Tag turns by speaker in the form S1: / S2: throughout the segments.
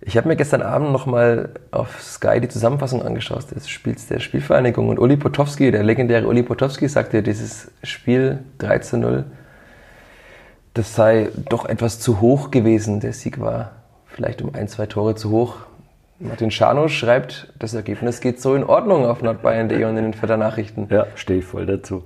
S1: Ich habe mir gestern Abend nochmal auf Sky die Zusammenfassung angeschaut des Spiels der Spielvereinigung und Uli Potowski, der legendäre Uli Potowski, sagte, dieses Spiel 3 zu 0, das sei doch etwas zu hoch gewesen. Der Sieg war vielleicht um ein, zwei Tore zu hoch. Martin Schano schreibt, das Ergebnis geht so in Ordnung auf nordbayern.de und in den Vierter Nachrichten.
S2: Ja, stehe ich voll dazu.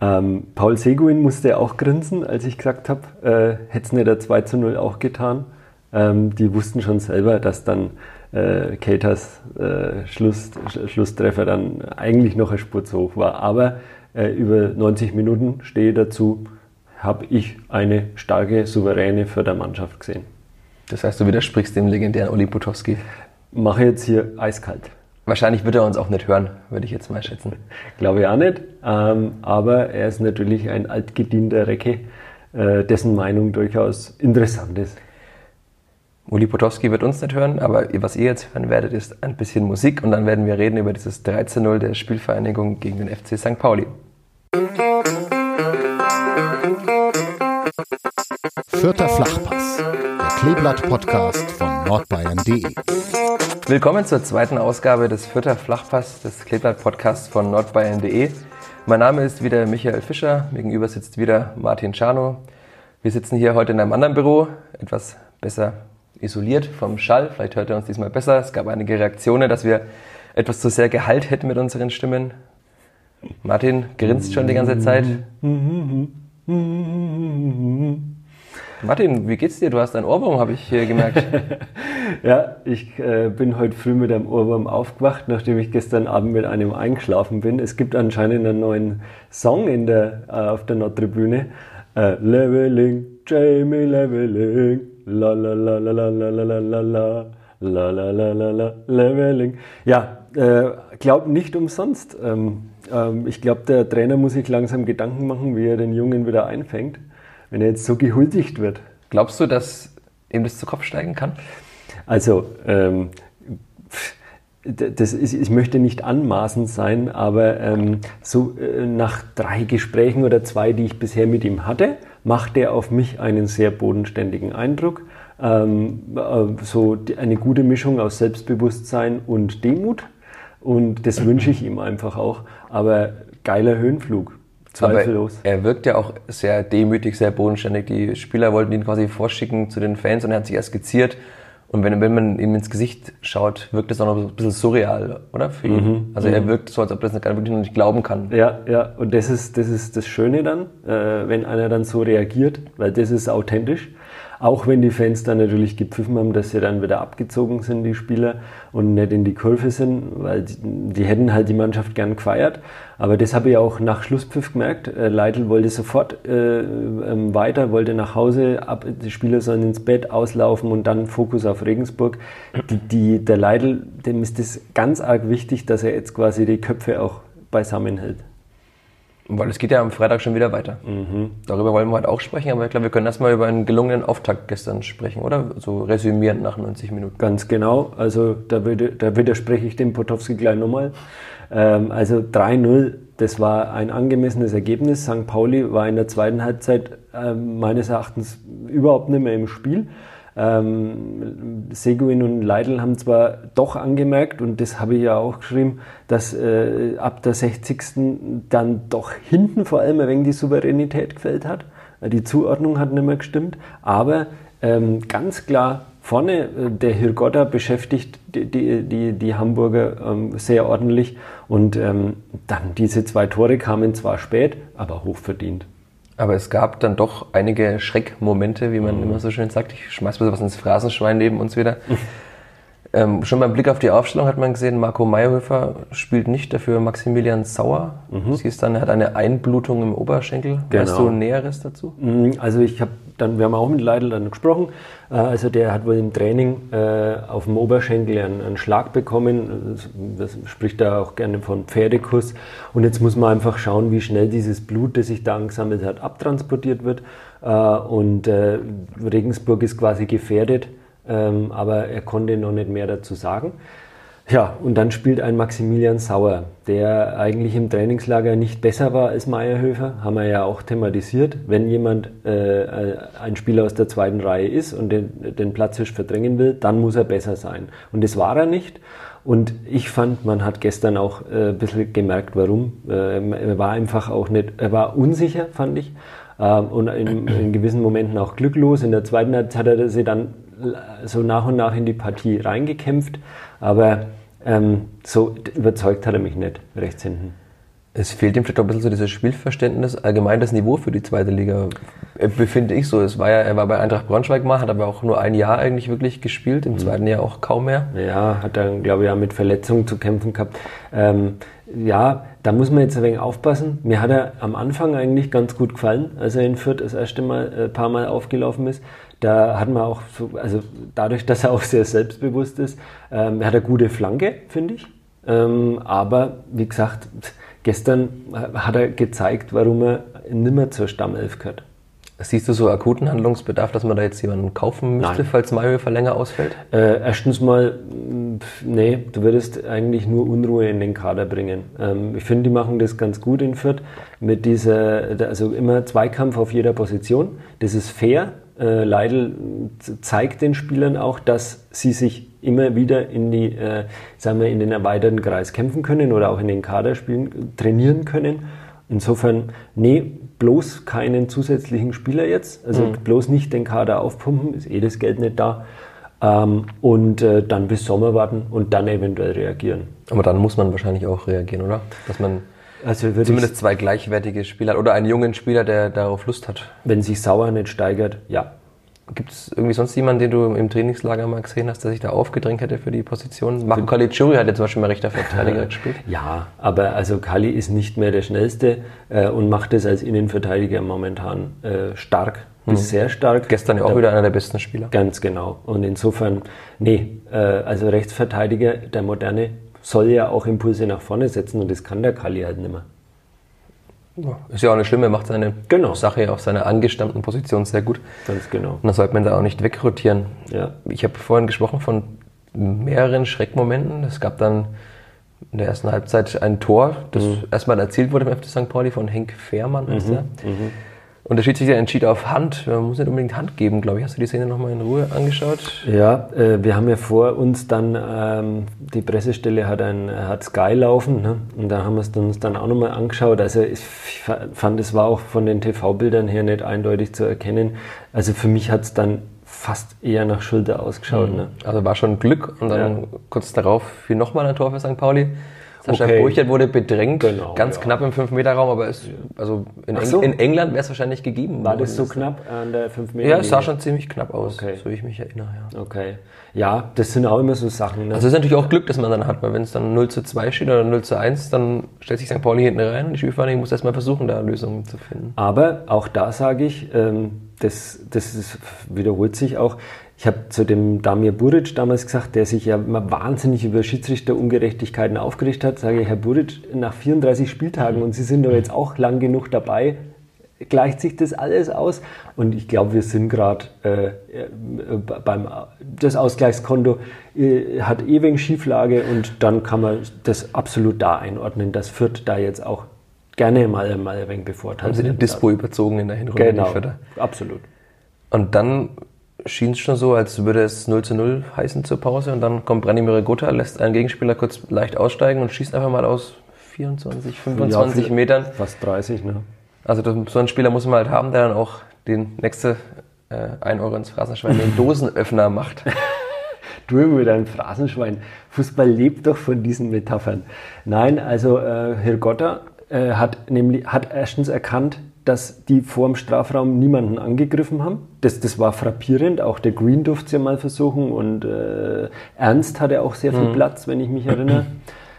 S2: Ähm, Paul Seguin musste auch grinsen, als ich gesagt habe, äh, hätte es nicht der 2 zu 0 auch getan. Ähm, die wussten schon selber, dass dann äh, Katers äh, Schluss, Schlusstreffer dann eigentlich noch eine Spur zu hoch war. Aber äh, über 90 Minuten stehe dazu, habe ich eine starke, souveräne Fördermannschaft gesehen.
S1: Das heißt, du widersprichst dem legendären Oli Potowski.
S2: Mache jetzt hier eiskalt.
S1: Wahrscheinlich wird er uns auch nicht hören, würde ich jetzt mal schätzen.
S2: Glaube ich auch nicht. Ähm, aber er ist natürlich ein altgedienter Recke, äh, dessen Meinung durchaus interessant ist.
S1: Uli Potowski wird uns nicht hören, aber was ihr jetzt hören werdet, ist ein bisschen Musik und dann werden wir reden über dieses 13-0 der Spielvereinigung gegen den FC St. Pauli.
S3: Vierter Flachpass, der Kleeblatt-Podcast von nordbayern.de.
S1: Willkommen zur zweiten Ausgabe des Vierter Flachpass des Kleeblatt-Podcasts von nordbayern.de. Mein Name ist wieder Michael Fischer, mir gegenüber sitzt wieder Martin Czarno. Wir sitzen hier heute in einem anderen Büro, etwas besser isoliert vom Schall. Vielleicht hört er uns diesmal besser. Es gab einige Reaktionen, dass wir etwas zu sehr Gehalt hätten mit unseren Stimmen. Martin grinst schon die ganze Zeit. Martin, wie geht's dir? Du hast einen Ohrwurm, habe ich hier gemerkt.
S2: ja, ich äh, bin heute früh mit einem Ohrwurm aufgewacht, nachdem ich gestern Abend mit einem eingeschlafen bin. Es gibt anscheinend einen neuen Song in der, äh, auf der Nordtribüne. Äh, Leveling, Jamie Leveling. La la la la la la la la la la la la la la la Leveling. Ja, äh, glaub nicht umsonst. Ähm, ähm, ich glaube, der Trainer muss sich langsam Gedanken machen, wie er den Jungen wieder einfängt, wenn er jetzt so gehuldigt wird.
S1: Glaubst du, dass ihm das zu Kopf steigen kann?
S2: Also, ähm, das ist, ich möchte nicht anmaßend sein, aber ähm, so äh, nach drei Gesprächen oder zwei, die ich bisher mit ihm hatte, macht er auf mich einen sehr bodenständigen Eindruck. Ähm, äh, so eine gute Mischung aus Selbstbewusstsein und Demut. Und das wünsche ich ihm einfach auch. Aber geiler Höhenflug.
S1: Zweifellos. Aber er wirkt ja auch sehr demütig, sehr bodenständig. Die Spieler wollten ihn quasi vorschicken zu den Fans und er hat sich erst skizziert. Und wenn, wenn man ihm ins Gesicht schaut, wirkt es auch noch ein bisschen surreal, oder? Für ihn. Mhm, also er mhm. wirkt so, als ob das wirklich noch nicht glauben kann.
S2: Ja, ja. Und das ist das, ist das Schöne dann, äh, wenn einer dann so reagiert, weil das ist authentisch. Auch wenn die Fans dann natürlich gepfiffen haben, dass sie dann wieder abgezogen sind, die Spieler, und nicht in die Kurve sind, weil die, die hätten halt die Mannschaft gern gefeiert. Aber das habe ich auch nach Schlusspfiff gemerkt. Äh, Leitl wollte sofort äh, ähm, weiter, wollte nach Hause, ab, die Spieler sollen ins Bett auslaufen und dann Fokus auf Regensburg. Die, die, der Leitl, dem ist das ganz arg wichtig, dass er jetzt quasi die Köpfe auch beisammen hält.
S1: Weil es geht ja am Freitag schon wieder weiter. Mhm. Darüber wollen wir heute auch sprechen, aber ich glaube, wir können erstmal über einen gelungenen Auftakt gestern sprechen, oder? So resümierend nach 90 Minuten.
S2: Ganz genau. Also da, würde, da widerspreche ich dem Potowski gleich nochmal. Ähm, also 3-0, das war ein angemessenes Ergebnis. St. Pauli war in der zweiten Halbzeit äh, meines Erachtens überhaupt nicht mehr im Spiel. Ähm, Seguin und Leidl haben zwar doch angemerkt, und das habe ich ja auch geschrieben, dass äh, ab der 60. dann doch hinten vor allem ein wenig die Souveränität gefällt hat. Die Zuordnung hat nicht mehr gestimmt, aber ähm, ganz klar vorne, äh, der Hirgotta beschäftigt die, die, die, Hamburger ähm, sehr ordentlich und ähm, dann diese zwei Tore kamen zwar spät, aber hochverdient.
S1: Aber es gab dann doch einige Schreckmomente, wie man mhm. immer so schön sagt. Ich schmeiß mal was ins Phrasenschwein neben uns wieder. Ähm, schon beim Blick auf die Aufstellung hat man gesehen, Marco Meyerhöfer spielt nicht, dafür Maximilian Sauer. Mhm. Siehst dann, er hat eine Einblutung im Oberschenkel.
S2: Genau.
S1: Weißt du Näheres dazu?
S2: Mhm, Also ich habe dann, wir haben auch mit Leidl dann gesprochen. Äh, Also der hat wohl im Training äh, auf dem Oberschenkel einen, einen Schlag bekommen. Das spricht da auch gerne von Pferdekuss. Und jetzt muss man einfach schauen, wie schnell dieses Blut, das sich da angesammelt hat, abtransportiert wird. Äh, Und Regensburg ist quasi gefährdet, ähm, aber er konnte noch nicht mehr dazu sagen. Ja, und dann spielt ein Maximilian Sauer, der eigentlich im Trainingslager nicht besser war als Meyerhöfer, haben wir ja auch thematisiert. Wenn jemand äh, ein Spieler aus der zweiten Reihe ist und den, den Platzhirsch verdrängen will, dann muss er besser sein. Und das war er nicht. Und ich fand, man hat gestern auch äh, ein bisschen gemerkt, warum. Äh, er war einfach auch nicht, er war unsicher, fand ich. Ähm, und in, in gewissen Momenten auch glücklos. In der zweiten Halbzeit hat er sie dann so nach und nach in die Partie reingekämpft, aber ähm, so überzeugt hat er mich nicht rechts hinten.
S1: Es fehlt ihm vielleicht auch ein bisschen so dieses Spielverständnis, allgemein das Niveau für die zweite Liga, äh, befinde ich so. Es war ja, er war bei Eintracht Braunschweig mal, hat aber auch nur ein Jahr eigentlich wirklich gespielt, im zweiten Jahr auch kaum mehr.
S2: Ja, hat dann, glaube ich, auch mit Verletzungen zu kämpfen gehabt. Ähm, ja, da muss man jetzt ein wenig aufpassen. Mir hat er am Anfang eigentlich ganz gut gefallen, als er in Fürth das erste Mal, ein paar Mal aufgelaufen ist. Da hat man auch, so, also dadurch, dass er auch sehr selbstbewusst ist, ähm, hat er gute Flanke, finde ich. Ähm, aber wie gesagt, gestern hat er gezeigt, warum er nimmer zur Stammelf gehört.
S1: Siehst du so akuten Handlungsbedarf, dass man da jetzt jemanden kaufen müsste,
S2: Nein.
S1: falls Mayhöfer länger ausfällt?
S2: Äh, erstens mal, mh, pf, nee, du würdest eigentlich nur Unruhe in den Kader bringen. Ähm, ich finde, die machen das ganz gut in Fürth mit dieser, also immer Zweikampf auf jeder Position. Das ist fair. Äh, Leidl z- zeigt den Spielern auch, dass sie sich immer wieder in die, äh, sagen wir, in den erweiterten Kreis kämpfen können oder auch in den Kader spielen, trainieren können. Insofern, nee, bloß keinen zusätzlichen Spieler jetzt. Also bloß nicht den Kader aufpumpen, ist eh das Geld nicht da. Ähm, und äh, dann bis Sommer warten und dann eventuell reagieren.
S1: Aber dann muss man wahrscheinlich auch reagieren, oder? Dass man
S2: Also
S1: zumindest zwei gleichwertige Spieler hat oder einen jungen Spieler, der darauf Lust hat.
S2: wenn sich Sauer nicht steigert, ja.
S1: Gibt es irgendwie sonst jemanden, den du im Trainingslager mal gesehen hast, der sich da aufgedrängt hätte für die Position? Marco Caligiuri hat ja zum Beispiel mal rechter Verteidiger gespielt.
S2: Ja, aber also Kali ist nicht mehr der schnellste äh, und macht es als Innenverteidiger momentan äh, stark, bis sehr stark.
S1: Gestern ja auch wieder einer der besten Spieler.
S2: Ganz genau. Und insofern, nee, äh, also Rechtsverteidiger, der Moderne, soll ja auch Impulse nach vorne setzen und das kann der Kali halt nicht mehr.
S1: Ist ja auch nicht schlimm, er macht seine
S2: Genau.
S1: Sache auf seiner angestammten Position sehr gut.
S2: Ganz genau.
S1: Und dann sollte man da auch nicht wegrotieren.
S2: Ja.
S1: Ich habe vorhin gesprochen von mehreren Schreckmomenten. Es gab dann in der ersten Halbzeit ein Tor, das
S2: Mhm.
S1: erstmal erzielt wurde im FC St. Pauli von Henk Fehrmann. Heißt er. Und der Schiedsrichter entschied auf Hand. Man muss nicht unbedingt Hand geben, glaube ich. Hast du die Szene nochmal in Ruhe angeschaut?
S2: Ja, äh, wir haben ja vor uns dann, ähm, die Pressestelle hat, ein, hat Sky laufen ne? und da haben wir es uns dann auch nochmal angeschaut. Also ich fa- fand, es war auch von den TV-Bildern her nicht eindeutig zu erkennen. Also für mich hat es dann fast eher nach Schulter ausgeschaut. Ne?
S1: Also war schon Glück. Und dann
S2: Ja.
S1: kurz darauf fiel nochmal ein Tor für St. Pauli. Sascha
S2: Okay.
S1: Burchert wurde bedrängt,
S2: Genau,
S1: ganz
S2: ja.
S1: knapp im 5-Meter-Raum, aber es, also in, Eng
S2: so.
S1: in England wäre es wahrscheinlich gegeben.
S2: War das so knapp an der 5 Meter?
S1: Ja, es sah schon ziemlich knapp aus,
S2: Okay.
S1: so wie ich mich erinnere. Ja.
S2: Okay. Ja, das sind auch immer so Sachen. Ne?
S1: Also es ist natürlich auch Glück, dass man dann hat, weil wenn es dann 0 zu 2 steht oder 0 zu 1, dann stellt sich St. Pauli hinten rein und die Spielvereinigung muss erstmal versuchen, da Lösungen zu finden.
S2: Aber auch da sage ich, ähm, das, das ist, wiederholt sich auch. Ich habe zu dem Damir Buric damals gesagt, der sich ja immer wahnsinnig über Schiedsrichterungerechtigkeiten aufgeregt hat, sage ich, Herr Buric, nach 34 Spieltagen und Sie sind doch jetzt auch lang genug dabei, gleicht sich das alles aus. Und ich glaube, wir sind gerade äh, äh, beim das Ausgleichskonto äh, hat ewig Schieflage und dann kann man das absolut da einordnen, dass Fürth da jetzt auch gerne mal, mal ein wenig bevorteilt
S1: Haben sie den Dispo überzogen in der Hinrunde?
S2: Genau, absolut.
S1: Und dann schien es schon so, als würde es 0 zu 0 heißen zur Pause und dann kommt Branimir Gutta, lässt einen Gegenspieler kurz leicht aussteigen und schießt einfach mal aus 24, 25
S2: Ja,
S1: Metern.
S2: Fast 30, ne?
S1: Also so einen Spieler muss man halt haben, der dann auch den nächste äh, 1 Euro ins Phrasenschwein den Dosenöffner macht.
S2: Du mit deinem Phrasenschwein. Fußball lebt doch von diesen Metaphern. Nein, also äh, Herr Gotter äh, hat nämlich hat erstens erkannt, dass die vor dem Strafraum niemanden angegriffen haben. Das, das war frappierend. Auch der Green durfte es ja mal versuchen und äh, Ernst hatte auch sehr viel mhm. Platz, wenn ich mich erinnere.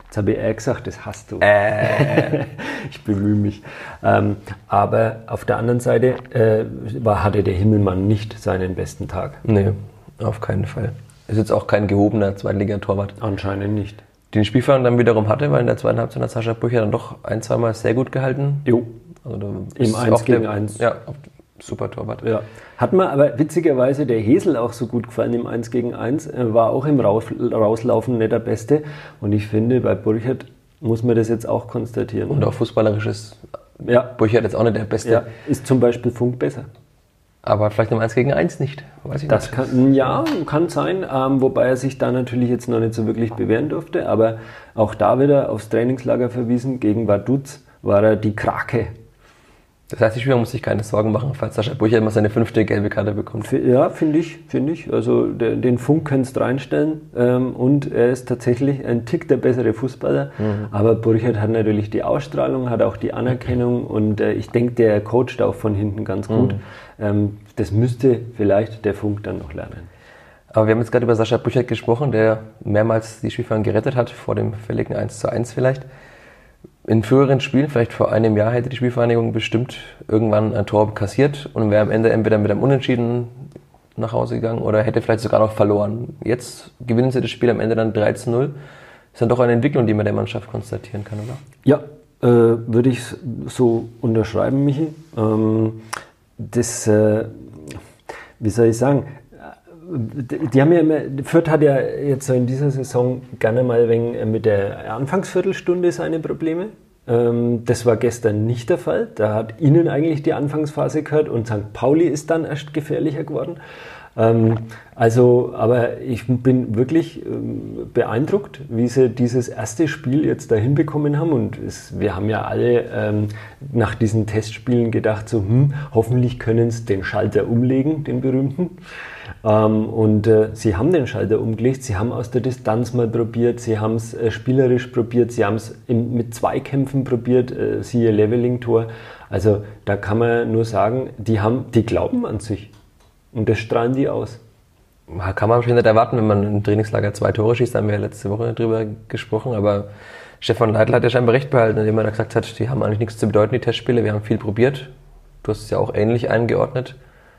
S2: Jetzt habe ich er gesagt, das hast du. Äh. ich bemühe mich. Ähm, aber auf der anderen Seite äh, war, hatte der Himmelmann nicht seinen besten Tag.
S1: Nee, auf keinen Fall. Ist jetzt auch kein gehobener Zweitligatorwart.
S2: Anscheinend nicht.
S1: Den Spielfang dann wiederum hatte, weil in der zweiten Halbzeit hat Sascha Brücher dann doch ein, zweimal sehr gut gehalten.
S2: Jo. Also Im 1 gegen 1.
S1: Ja, super Torwart.
S2: Ja. Hat mir aber witzigerweise der Hesel auch so gut gefallen im 1 gegen 1. War auch im Rauslaufen nicht der Beste. Und ich finde, bei Burchert muss man das jetzt auch konstatieren.
S1: Und auch fußballerisch ist ja. Burchert jetzt auch nicht der Beste. Ja.
S2: Ist zum Beispiel Funk besser.
S1: Aber vielleicht im 1 gegen 1 nicht.
S2: Weiß ich das nicht. Kann, ja, kann sein, ähm, wobei er sich da natürlich jetzt noch nicht so wirklich bewähren durfte. Aber auch da wieder aufs Trainingslager verwiesen. Gegen Vaduz war er die Krake
S1: das heißt, die Spieler muss sich keine Sorgen machen, falls Sascha Burcher immer seine fünfte gelbe Karte bekommt.
S2: Ja, finde ich, finde ich. Also den Funk kannst du reinstellen ähm, und er ist tatsächlich ein Tick der bessere Fußballer. Mhm. Aber Burchert hat natürlich die Ausstrahlung, hat auch die Anerkennung und äh, ich denke, der coacht auch von hinten ganz gut. Mhm. Ähm, das müsste vielleicht der Funk dann noch lernen.
S1: Aber wir haben jetzt gerade über Sascha Burchert gesprochen, der mehrmals die Spielfang gerettet hat, vor dem fälligen 1 zu 1 vielleicht in früheren Spielen, vielleicht vor einem Jahr, hätte die Spielvereinigung bestimmt irgendwann ein Tor kassiert und wäre am Ende entweder mit einem Unentschieden nach Hause gegangen oder hätte vielleicht sogar noch verloren. Jetzt gewinnen sie das Spiel am Ende dann 3 zu 0. Ist dann doch eine Entwicklung, die man der Mannschaft konstatieren kann, oder?
S2: Ja, äh, würde ich so unterschreiben, Michi. Ähm, das, äh, wie soll ich sagen, die haben ja immer, Fürth hat ja jetzt so in dieser Saison gerne mal wegen äh, mit der Anfangsviertelstunde seine Probleme. Ähm, das war gestern nicht der Fall. Da hat ihnen eigentlich die Anfangsphase gehört und St. Pauli ist dann erst gefährlicher geworden. Ähm, also, aber ich bin wirklich ähm, beeindruckt, wie sie dieses erste Spiel jetzt da hinbekommen haben. Und es, wir haben ja alle nach diesen Testspielen gedacht, so, hm, hoffentlich können sie den Schalter umlegen, den berühmten. Ähm, und äh, sie haben den Schalter umgelegt, sie haben aus der Distanz mal probiert, sie haben es äh, spielerisch probiert, sie haben es mit Zweikämpfen probiert, äh, siehe Leveling-Tor. Also da kann man nur sagen, die, haben, die glauben an sich. Und das strahlen die aus.
S1: Kann man wahrscheinlich nicht erwarten, wenn man im Trainingslager zwei Tore schießt, da haben wir ja letzte Woche drüber gesprochen, aber Stefan Leitl hat ja scheinbar recht behalten, indem er da gesagt hat, die haben eigentlich nichts zu bedeuten, die Testspiele, wir haben viel probiert. Du hast es ja auch ähnlich eingeordnet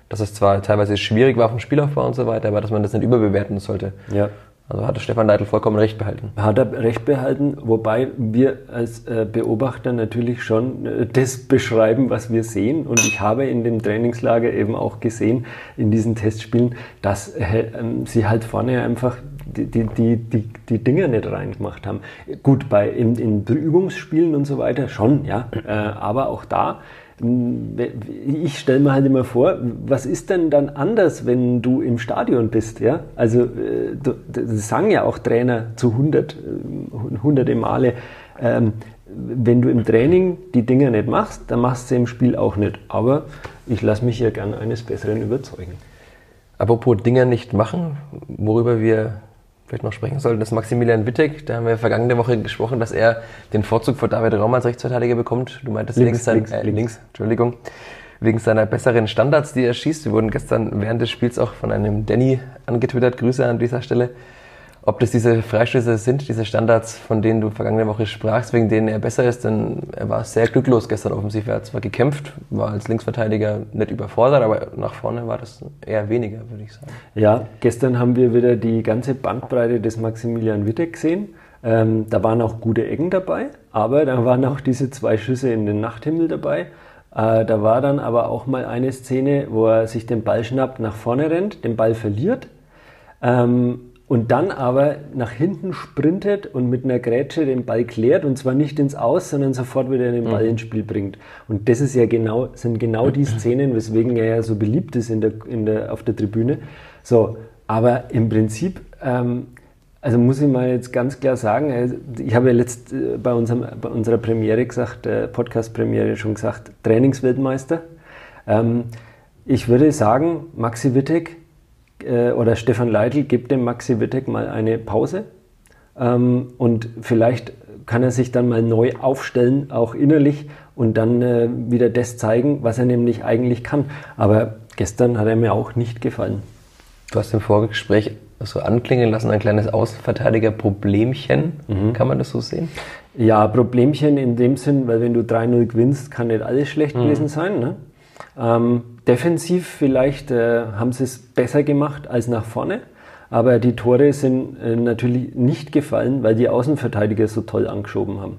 S1: dass es zwar teilweise schwierig war vom Spielaufbau und so weiter, aber dass man das nicht überbewerten sollte.
S2: Ja.
S1: Also hatte Stefan Leitl vollkommen recht behalten.
S2: Hat er recht behalten, wobei wir als äh, Beobachter natürlich schon äh, das beschreiben, was wir sehen. Und ich habe in dem Trainingslager eben auch gesehen, in diesen Testspielen, dass äh, ähm, sie halt vorne einfach die, die, die, die, die Dinger nicht reingemacht haben. Gut, bei in, in Übungsspielen und so weiter schon, ja. aber auch da ich stelle mir halt immer vor, was ist denn dann anders, wenn du im Stadion bist? Ja? Also, äh, das sagen ja auch Trainer zu 100, äh, hunderte Male. Ähm, wenn du im Training die Dinge nicht machst, dann machst du sie im Spiel auch nicht. Aber ich lasse mich ja gern eines Besseren überzeugen.
S1: Apropos Dinge nicht machen, worüber wir vielleicht noch sprechen sollten, ist Maximilian Wittek. Da haben wir vergangene Woche gesprochen, dass er den Vorzug vor David Raum als Rechtsverteidiger bekommt. Du meintest links, links, sein, äh, links, links, Entschuldigung, wegen seiner besseren Standards, die er schießt. Wir wurden gestern während des Spiels auch von einem Danny angetwittert. Grüße an dieser Stelle ob das diese Freistöße sind, diese Standards, von denen du vergangene Woche sprachst, wegen denen er besser ist, denn er war sehr glücklos gestern offensiv. Er hat zwar gekämpft, war als Linksverteidiger nicht überfordert, aber nach vorne war das eher weniger, würde ich sagen.
S2: Ja, gestern haben wir wieder die ganze Bandbreite des Maximilian Wittek gesehen. Ähm, da waren auch gute Ecken dabei, aber da waren auch diese zwei Schüsse in den Nachthimmel dabei. Äh, da war dann aber auch mal eine Szene, wo er sich den Ball schnappt, nach vorne rennt, den Ball verliert. Ähm, und dann aber nach hinten sprintet und mit einer Grätsche den Ball klärt und zwar nicht ins Aus, sondern sofort wieder den Ball mhm. ins Spiel bringt. Und das ist ja genau, sind genau die Szenen, weswegen er ja so beliebt ist in der, in der, auf der Tribüne. So, aber im Prinzip, ähm, also muss ich mal jetzt ganz klar sagen, also ich habe ja letzt äh, bei, unserem, bei unserer Premiere gesagt, äh, Podcast-Premiere schon gesagt, Trainingsweltmeister. Ähm, ich würde sagen, Maxi Wittek äh, oder Stefan Leitl gibt dem Maxi Wittek mal eine Pause. Ähm, und vielleicht kann er sich dann mal neu aufstellen, auch innerlich, und dann äh, wieder das zeigen, was er nämlich eigentlich kann. Aber gestern hat er mir auch nicht gefallen.
S1: Du hast im Vorgespräch so anklingen lassen, ein kleines Außenverteidiger-Problemchen. Mhm. Kann man das so sehen?
S2: Ja, Problemchen in dem Sinn, weil wenn du 3-0 gewinnst, kann nicht alles schlecht mhm. gewesen sein. Ne? Ähm, defensiv vielleicht äh, haben sie es besser gemacht als nach vorne. Aber die Tore sind äh, natürlich nicht gefallen, weil die Außenverteidiger so toll angeschoben haben.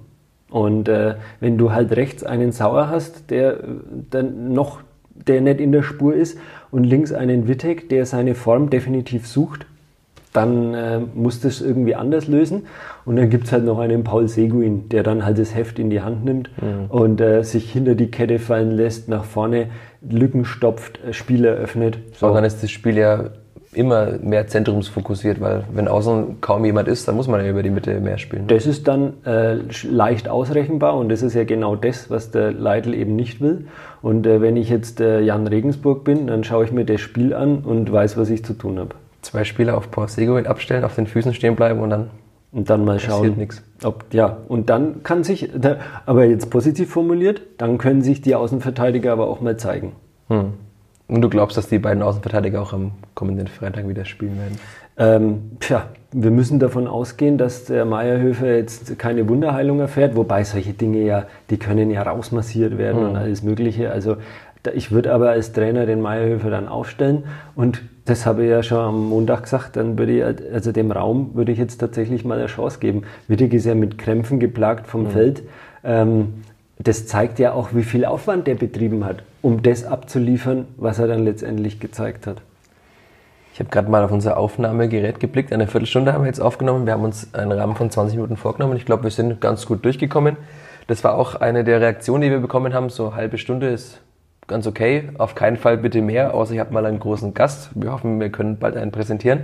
S2: Und äh, wenn du halt rechts einen Sauer hast, der äh, dann noch, der nicht in der Spur ist, und links einen Wittek, der seine Form definitiv sucht, dann äh, musst du es irgendwie anders lösen. Und dann gibt es halt noch einen Paul Seguin, der dann halt das Heft in die Hand nimmt mhm. und äh, sich hinter die Kette fallen lässt, nach vorne Lücken stopft, äh, Spiele öffnet.
S1: So. Aber dann ist das Spiel ja immer mehr zentrumsfokussiert, weil wenn außen kaum jemand ist, dann muss man ja über die Mitte mehr spielen.
S2: Das ist dann äh, leicht ausrechenbar und das ist ja genau das, was der Leitl eben nicht will. Und äh, wenn ich jetzt äh, Jan Regensburg bin, dann schaue ich mir das Spiel an und weiß, was ich zu tun habe.
S1: Zwei Spieler auf Port Seguin abstellen, auf den Füßen stehen bleiben und dann
S2: und dann mal schauen,
S1: nichts.
S2: ob ja und dann kann sich, aber jetzt positiv formuliert, dann können sich die Außenverteidiger aber auch mal zeigen. Hm.
S1: Und du glaubst, dass die beiden Außenverteidiger auch am kommenden Freitag wieder spielen werden?
S2: Ähm, tja, wir müssen davon ausgehen, dass der Meierhöfer jetzt keine Wunderheilung erfährt, wobei solche Dinge ja, die können ja rausmassiert werden mhm. und alles Mögliche. Also ich würde aber als Trainer den Meierhöfer dann aufstellen und das habe ich ja schon am Montag gesagt, dann würde ich, also dem Raum würde ich jetzt tatsächlich mal eine Chance geben. Wittig ist ja mit Krämpfen geplagt vom mhm. Feld. Ähm, das zeigt ja auch, wie viel Aufwand der betrieben hat, um das abzuliefern, was er dann letztendlich gezeigt hat.
S1: Ich habe gerade mal auf unser Aufnahmegerät geblickt. Eine Viertelstunde haben wir jetzt aufgenommen. Wir haben uns einen Rahmen von 20 Minuten vorgenommen. Ich glaube, wir sind ganz gut durchgekommen. Das war auch eine der Reaktionen, die wir bekommen haben. So eine halbe Stunde ist ganz okay. Auf keinen Fall bitte mehr, außer ich habe mal einen großen Gast. Wir hoffen, wir können bald einen präsentieren.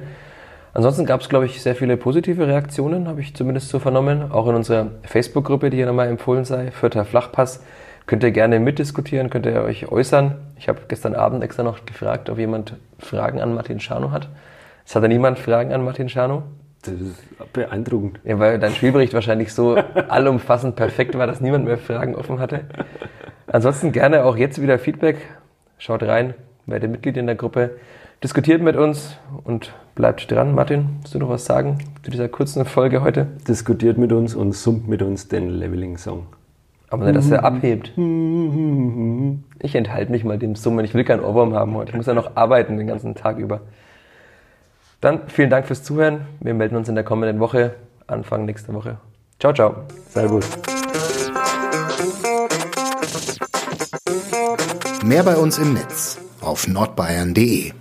S1: Ansonsten gab es, glaube ich, sehr viele positive Reaktionen, habe ich zumindest so vernommen. Auch in unserer Facebook-Gruppe, die hier nochmal empfohlen sei, Vierter Flachpass. Könnt ihr gerne mitdiskutieren, könnt ihr euch äußern. Ich habe gestern Abend extra noch gefragt, ob jemand Fragen an Martin Schano hat. Es hat ja niemand Fragen an Martin Schano.
S2: Das ist beeindruckend.
S1: Ja, weil dein Spielbericht wahrscheinlich so allumfassend perfekt war, dass niemand mehr Fragen offen hatte. Ansonsten gerne auch jetzt wieder Feedback. Schaut rein, werdet Mitglied in der Gruppe diskutiert mit uns und bleibt dran. Martin, willst du noch was sagen zu dieser kurzen Folge heute?
S2: Diskutiert mit uns und summt mit uns den Leveling-Song.
S1: Aber nicht, dass er abhebt. Ich enthalte mich mal dem Summen. Ich will keinen Ohrwurm haben heute. Ich muss ja noch arbeiten den ganzen Tag über. Dann vielen Dank fürs Zuhören. Wir melden uns in der kommenden Woche, Anfang nächster Woche. Ciao, ciao.
S2: Servus.
S3: Mehr bei uns im Netz auf nordbayern.de